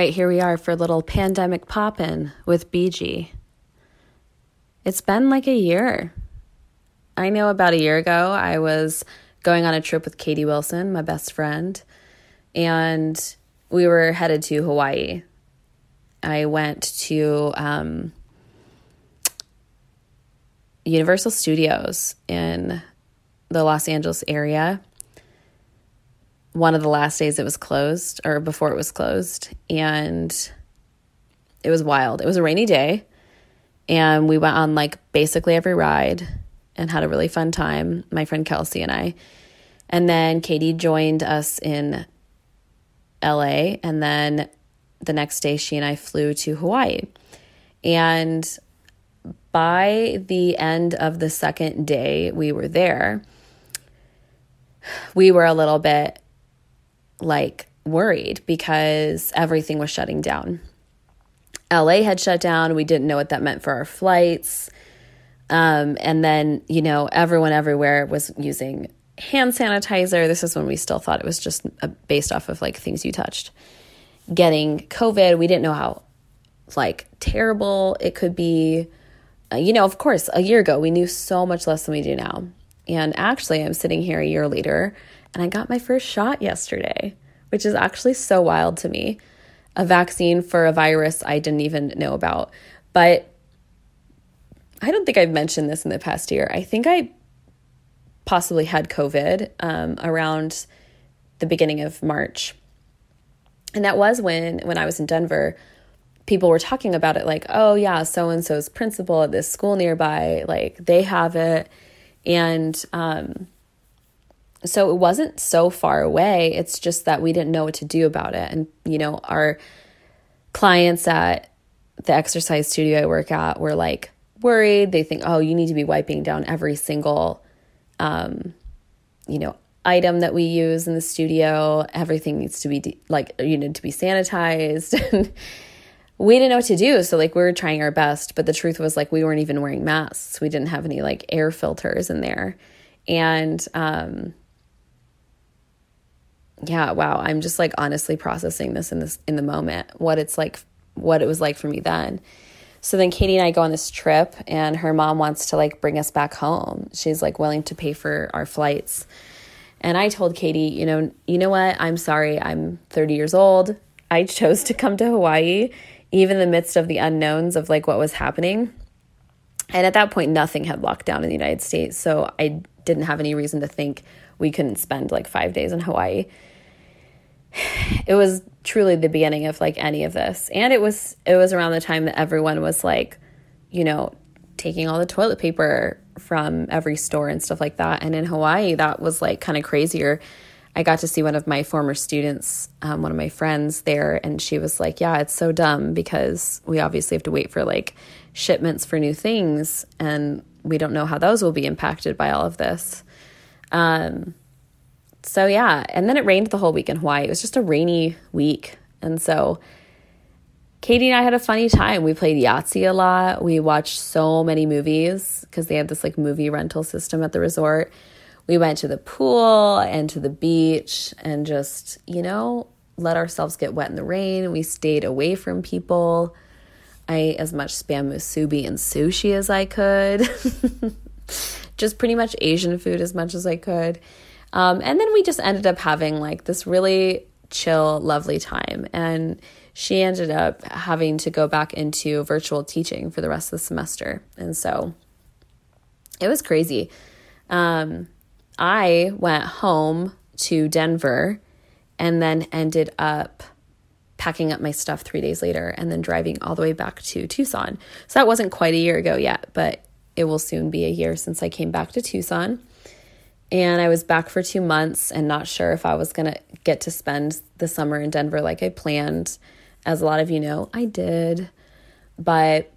right, here we are for a little pandemic poppin' with BG. It's been like a year. I know about a year ago I was going on a trip with Katie Wilson, my best friend, and we were headed to Hawaii. I went to um, Universal Studios in the Los Angeles area. One of the last days it was closed, or before it was closed, and it was wild. It was a rainy day, and we went on like basically every ride and had a really fun time, my friend Kelsey and I. And then Katie joined us in LA, and then the next day she and I flew to Hawaii. And by the end of the second day we were there, we were a little bit like worried because everything was shutting down. LA had shut down. We didn't know what that meant for our flights. Um, and then, you know, everyone everywhere was using hand sanitizer. This is when we still thought it was just uh, based off of like things you touched. Getting COVID, we didn't know how like terrible it could be. Uh, you know, of course, a year ago we knew so much less than we do now. And actually, I'm sitting here a year later and I got my first shot yesterday, which is actually so wild to me. A vaccine for a virus I didn't even know about. But I don't think I've mentioned this in the past year. I think I possibly had COVID um, around the beginning of March. And that was when when I was in Denver, people were talking about it like, "Oh yeah, so and so's principal at this school nearby, like they have it." And um, so it wasn't so far away. It's just that we didn't know what to do about it. And, you know, our clients at the exercise studio I work at were like worried. They think, oh, you need to be wiping down every single, um, you know, item that we use in the studio. Everything needs to be de- like, you need to be sanitized. And we didn't know what to do. So, like, we were trying our best. But the truth was, like, we weren't even wearing masks. We didn't have any, like, air filters in there. And, um, yeah, wow, I'm just like honestly processing this in this in the moment, what it's like what it was like for me then. So then Katie and I go on this trip and her mom wants to like bring us back home. She's like willing to pay for our flights. And I told Katie, you know, you know what? I'm sorry. I'm 30 years old. I chose to come to Hawaii even in the midst of the unknowns of like what was happening. And at that point nothing had locked down in the United States, so I didn't have any reason to think we couldn't spend like 5 days in Hawaii it was truly the beginning of like any of this. And it was it was around the time that everyone was like you know taking all the toilet paper from every store and stuff like that. And in hawaii that was like kind of crazier. I got to see one of my former students um, one of my friends there and she was like yeah it's so dumb because we obviously have to wait for like shipments for new things and we don't know how those will be impacted by all of this. Um, so yeah, and then it rained the whole week in Hawaii. It was just a rainy week. And so Katie and I had a funny time. We played Yahtzee a lot. We watched so many movies because they had this like movie rental system at the resort. We went to the pool and to the beach and just, you know, let ourselves get wet in the rain. We stayed away from people. I ate as much spam musubi and sushi as I could. just pretty much Asian food as much as I could. Um, and then we just ended up having like this really chill, lovely time. And she ended up having to go back into virtual teaching for the rest of the semester. And so it was crazy. Um, I went home to Denver and then ended up packing up my stuff three days later and then driving all the way back to Tucson. So that wasn't quite a year ago yet, but it will soon be a year since I came back to Tucson. And I was back for two months and not sure if I was going to get to spend the summer in Denver like I planned. As a lot of you know, I did. But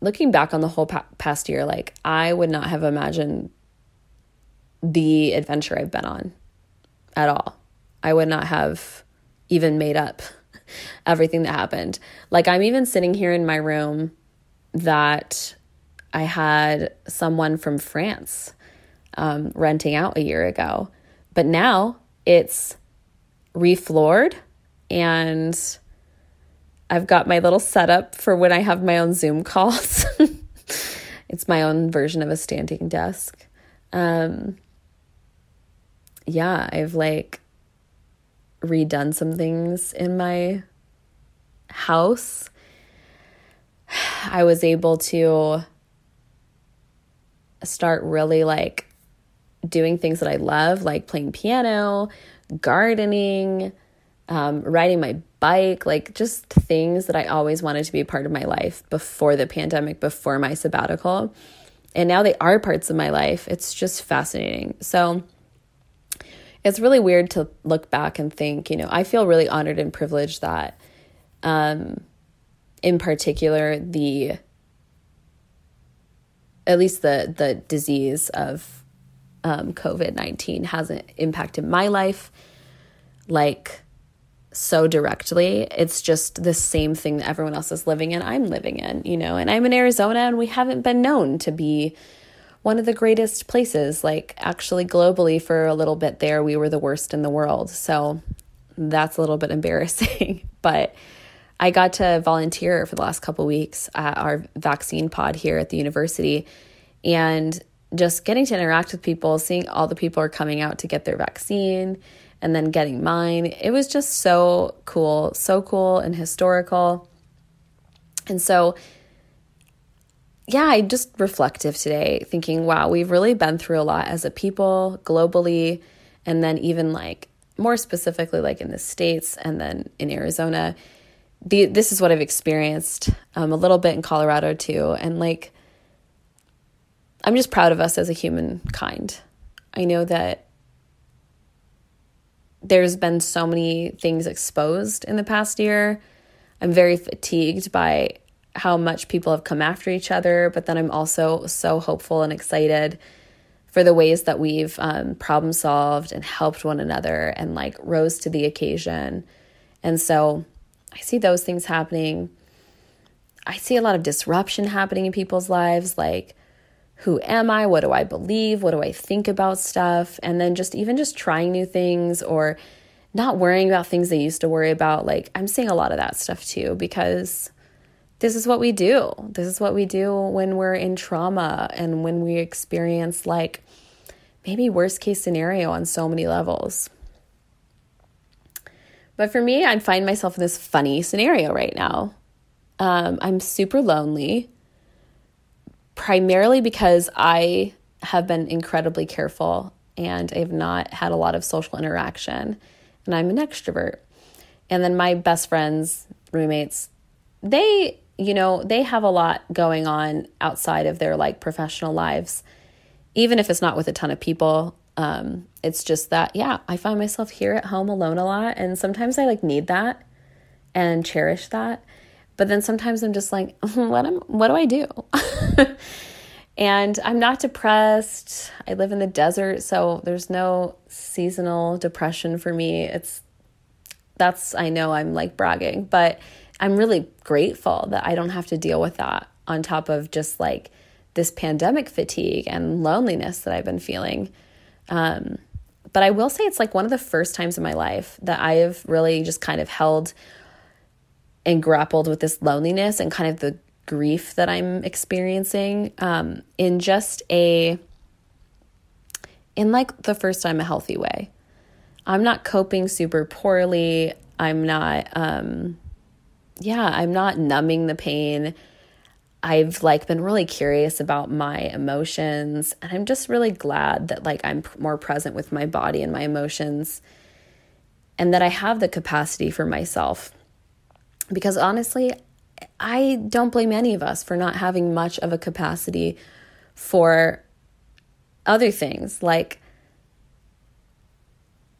looking back on the whole pa- past year, like I would not have imagined the adventure I've been on at all. I would not have even made up everything that happened. Like I'm even sitting here in my room that I had someone from France um, renting out a year ago. But now it's refloored and I've got my little setup for when I have my own Zoom calls. it's my own version of a standing desk. Um, yeah, I've like redone some things in my house. I was able to start really like doing things that I love, like playing piano, gardening, um, riding my bike, like just things that I always wanted to be part of my life before the pandemic, before my sabbatical. And now they are parts of my life. It's just fascinating. So it's really weird to look back and think, you know, I feel really honored and privileged that, um, in particular, the at least the the disease of um, COVID nineteen hasn't impacted my life like so directly. It's just the same thing that everyone else is living in, I'm living in, you know. And I'm in Arizona and we haven't been known to be one of the greatest places. Like, actually, globally, for a little bit there, we were the worst in the world. So that's a little bit embarrassing. but I got to volunteer for the last couple weeks at our vaccine pod here at the university. And just getting to interact with people, seeing all the people are coming out to get their vaccine and then getting mine. It was just so cool, so cool and historical. And so, yeah, I just reflective today, thinking, wow, we've really been through a lot as a people globally, and then even like more specifically, like in the States and then in Arizona. The, this is what I've experienced um, a little bit in Colorado too. And like, I'm just proud of us as a humankind. I know that there's been so many things exposed in the past year. I'm very fatigued by how much people have come after each other, but then I'm also so hopeful and excited for the ways that we've um, problem solved and helped one another and like rose to the occasion. And so I see those things happening. I see a lot of disruption happening in people's lives, like who am I? What do I believe? What do I think about stuff? And then just even just trying new things or not worrying about things they used to worry about. Like, I'm seeing a lot of that stuff too because this is what we do. This is what we do when we're in trauma and when we experience, like, maybe worst case scenario on so many levels. But for me, I find myself in this funny scenario right now. Um, I'm super lonely primarily because I have been incredibly careful and I have not had a lot of social interaction. And I'm an extrovert. And then my best friends, roommates, they, you know, they have a lot going on outside of their like professional lives, even if it's not with a ton of people. Um, it's just that, yeah, I find myself here at home alone a lot. And sometimes I like need that and cherish that. But then sometimes I'm just like, what am what do I do? and I'm not depressed. I live in the desert, so there's no seasonal depression for me. It's that's I know I'm like bragging, but I'm really grateful that I don't have to deal with that on top of just like this pandemic fatigue and loneliness that I've been feeling. Um, but I will say it's like one of the first times in my life that I have really just kind of held and grappled with this loneliness and kind of the grief that I'm experiencing um, in just a, in like the first time a healthy way. I'm not coping super poorly. I'm not, um, yeah, I'm not numbing the pain. I've like been really curious about my emotions and I'm just really glad that like I'm more present with my body and my emotions and that I have the capacity for myself because honestly, I don't blame any of us for not having much of a capacity for other things. Like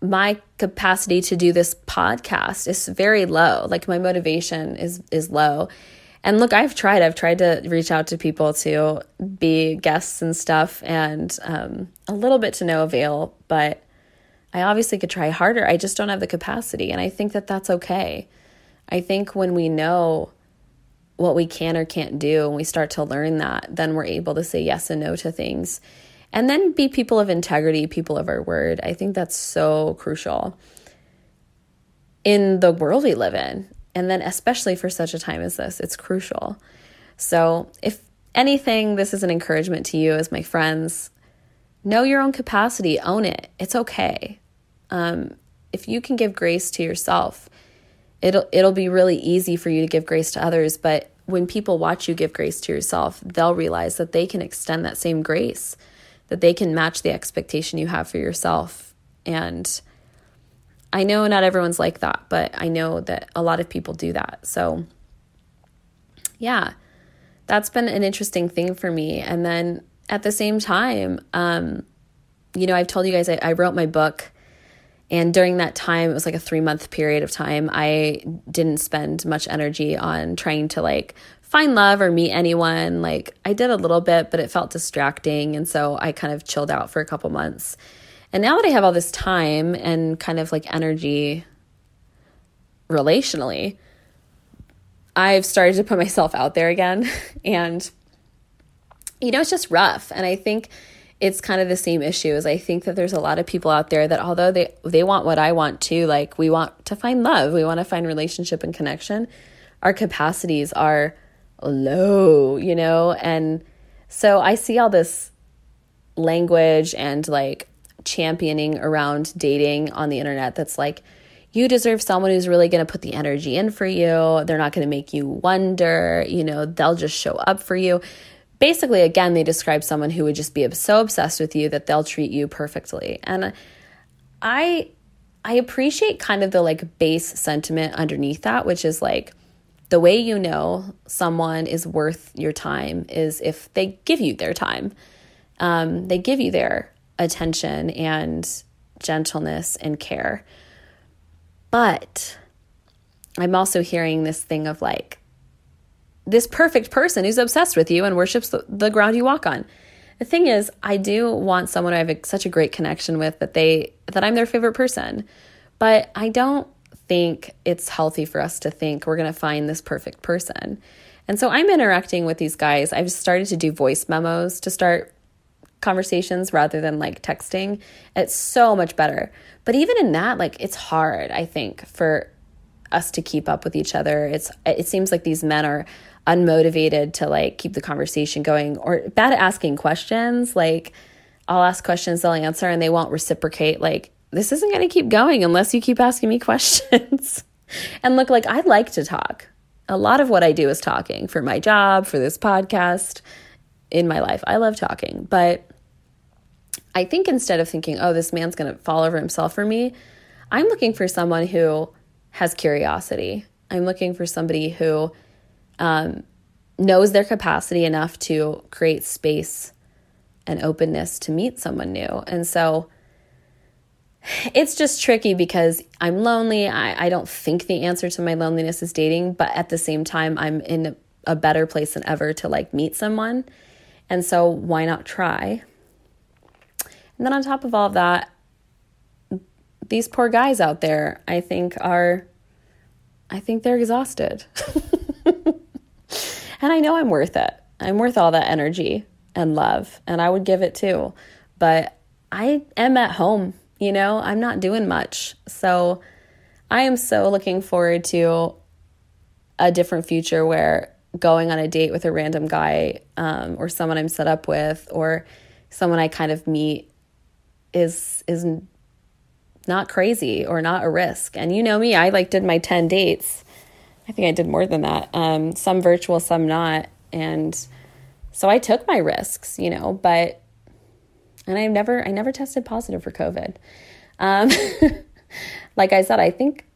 my capacity to do this podcast is very low. Like my motivation is is low. And look i've tried. I've tried to reach out to people to be guests and stuff and um, a little bit to no avail but i obviously could try harder. I just don't have the capacity and i think that that's okay I think when we know what we can or can't do and we start to learn that, then we're able to say yes and no to things. And then be people of integrity, people of our word. I think that's so crucial in the world we live in. And then, especially for such a time as this, it's crucial. So, if anything, this is an encouragement to you as my friends. Know your own capacity, own it. It's okay. Um, if you can give grace to yourself, it'll it'll be really easy for you to give grace to others. But when people watch you give grace to yourself, they'll realize that they can extend that same grace, that they can match the expectation you have for yourself. And I know not everyone's like that, but I know that a lot of people do that. So, yeah, that's been an interesting thing for me. And then at the same time, um, you know, I've told you guys I, I wrote my book. And during that time, it was like a three month period of time, I didn't spend much energy on trying to like find love or meet anyone. Like I did a little bit, but it felt distracting. And so I kind of chilled out for a couple months. And now that I have all this time and kind of like energy relationally, I've started to put myself out there again. and, you know, it's just rough. And I think it's kind of the same issue as I think that there's a lot of people out there that although they they want what I want too, like we want to find love, we want to find relationship and connection, our capacities are low, you know? And so I see all this language and like championing around dating on the internet that's like, you deserve someone who's really going to put the energy in for you. They're not going to make you wonder, you know, they'll just show up for you. Basically, again, they describe someone who would just be so obsessed with you that they'll treat you perfectly. And I I appreciate kind of the like base sentiment underneath that, which is like the way you know someone is worth your time is if they give you their time. Um, they give you their attention and gentleness and care. But I'm also hearing this thing of like, this perfect person who's obsessed with you and worships the, the ground you walk on. The thing is, I do want someone I have a, such a great connection with that they that I'm their favorite person. But I don't think it's healthy for us to think we're going to find this perfect person. And so I'm interacting with these guys. I've started to do voice memos to start conversations rather than like texting. It's so much better. But even in that, like it's hard, I think, for us to keep up with each other. It's it seems like these men are unmotivated to like keep the conversation going or bad at asking questions. Like I'll ask questions, they'll answer and they won't reciprocate like this isn't going to keep going unless you keep asking me questions. and look, like I like to talk. A lot of what I do is talking for my job, for this podcast, in my life. I love talking, but I think instead of thinking, oh, this man's going to fall over himself for me, I'm looking for someone who has curiosity. I'm looking for somebody who um, knows their capacity enough to create space and openness to meet someone new. And so it's just tricky because I'm lonely. I, I don't think the answer to my loneliness is dating, but at the same time, I'm in a better place than ever to like meet someone. And so why not try? And then on top of all of that, these poor guys out there, I think are I think they're exhausted. and I know I'm worth it. I'm worth all that energy and love, and I would give it too. But I am at home, you know, I'm not doing much. So I am so looking forward to a different future where going on a date with a random guy um, or someone I'm set up with or someone I kind of meet is is not crazy or not a risk. And you know me, I like did my 10 dates. I think I did more than that. Um, some virtual, some not. And so I took my risks, you know, but and I never I never tested positive for COVID. Um, like I said, I think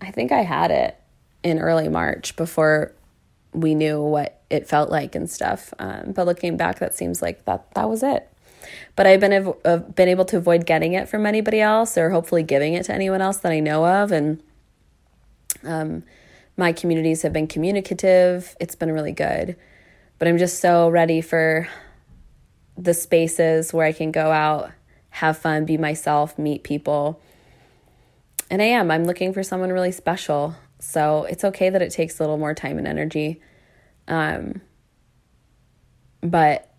I think I had it in early March before we knew what it felt like and stuff. Um, but looking back, that seems like that that was it. But I've been av- been able to avoid getting it from anybody else, or hopefully giving it to anyone else that I know of. And um, my communities have been communicative. It's been really good. But I'm just so ready for the spaces where I can go out, have fun, be myself, meet people. And I am. I'm looking for someone really special. So it's okay that it takes a little more time and energy. Um, but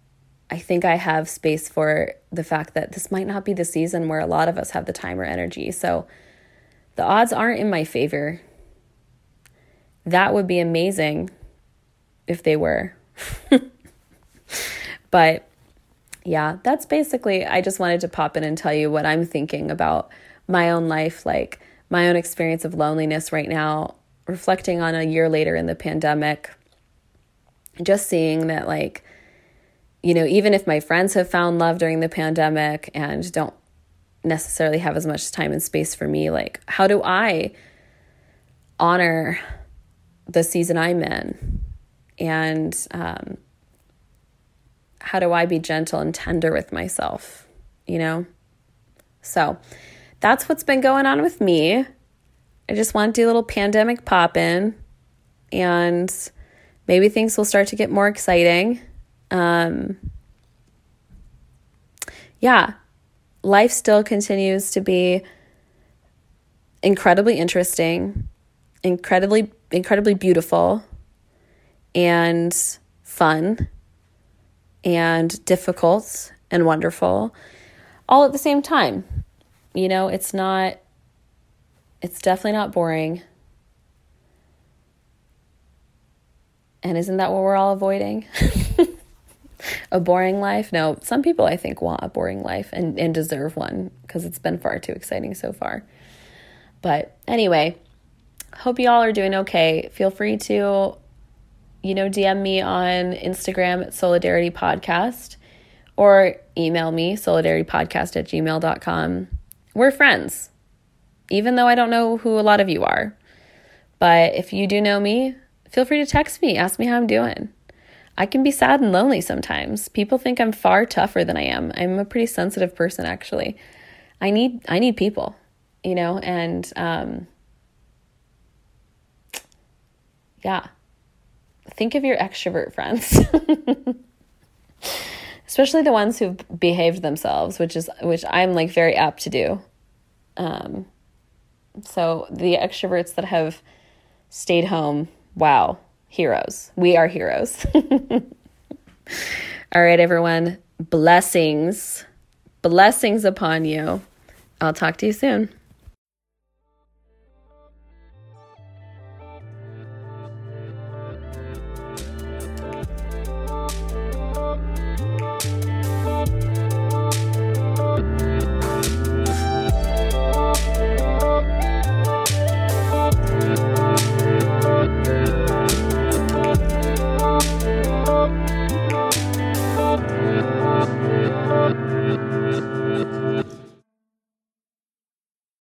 I think I have space for the fact that this might not be the season where a lot of us have the time or energy. So the odds aren't in my favor. That would be amazing if they were. but yeah, that's basically, I just wanted to pop in and tell you what I'm thinking about my own life, like my own experience of loneliness right now, reflecting on a year later in the pandemic, just seeing that, like, you know, even if my friends have found love during the pandemic and don't necessarily have as much time and space for me, like, how do I honor the season I'm in? And um, how do I be gentle and tender with myself? You know? So that's what's been going on with me. I just want to do a little pandemic pop in and maybe things will start to get more exciting. Um, yeah, life still continues to be incredibly interesting, incredibly, incredibly beautiful, and fun, and difficult and wonderful, all at the same time. You know, it's not, it's definitely not boring. And isn't that what we're all avoiding? a boring life? No, some people I think want a boring life and, and deserve one because it's been far too exciting so far. But anyway, hope you all are doing okay. Feel free to, you know, DM me on Instagram at Solidarity Podcast or email me, solidaritypodcast at gmail.com. We're friends, even though I don't know who a lot of you are. But if you do know me, feel free to text me, ask me how I'm doing. I can be sad and lonely sometimes. People think I'm far tougher than I am. I'm a pretty sensitive person actually. I need I need people, you know, and um yeah. Think of your extrovert friends. Especially the ones who've behaved themselves, which is which I'm like very apt to do. Um so the extroverts that have stayed home, wow, heroes. We are heroes. All right, everyone. Blessings. Blessings upon you. I'll talk to you soon.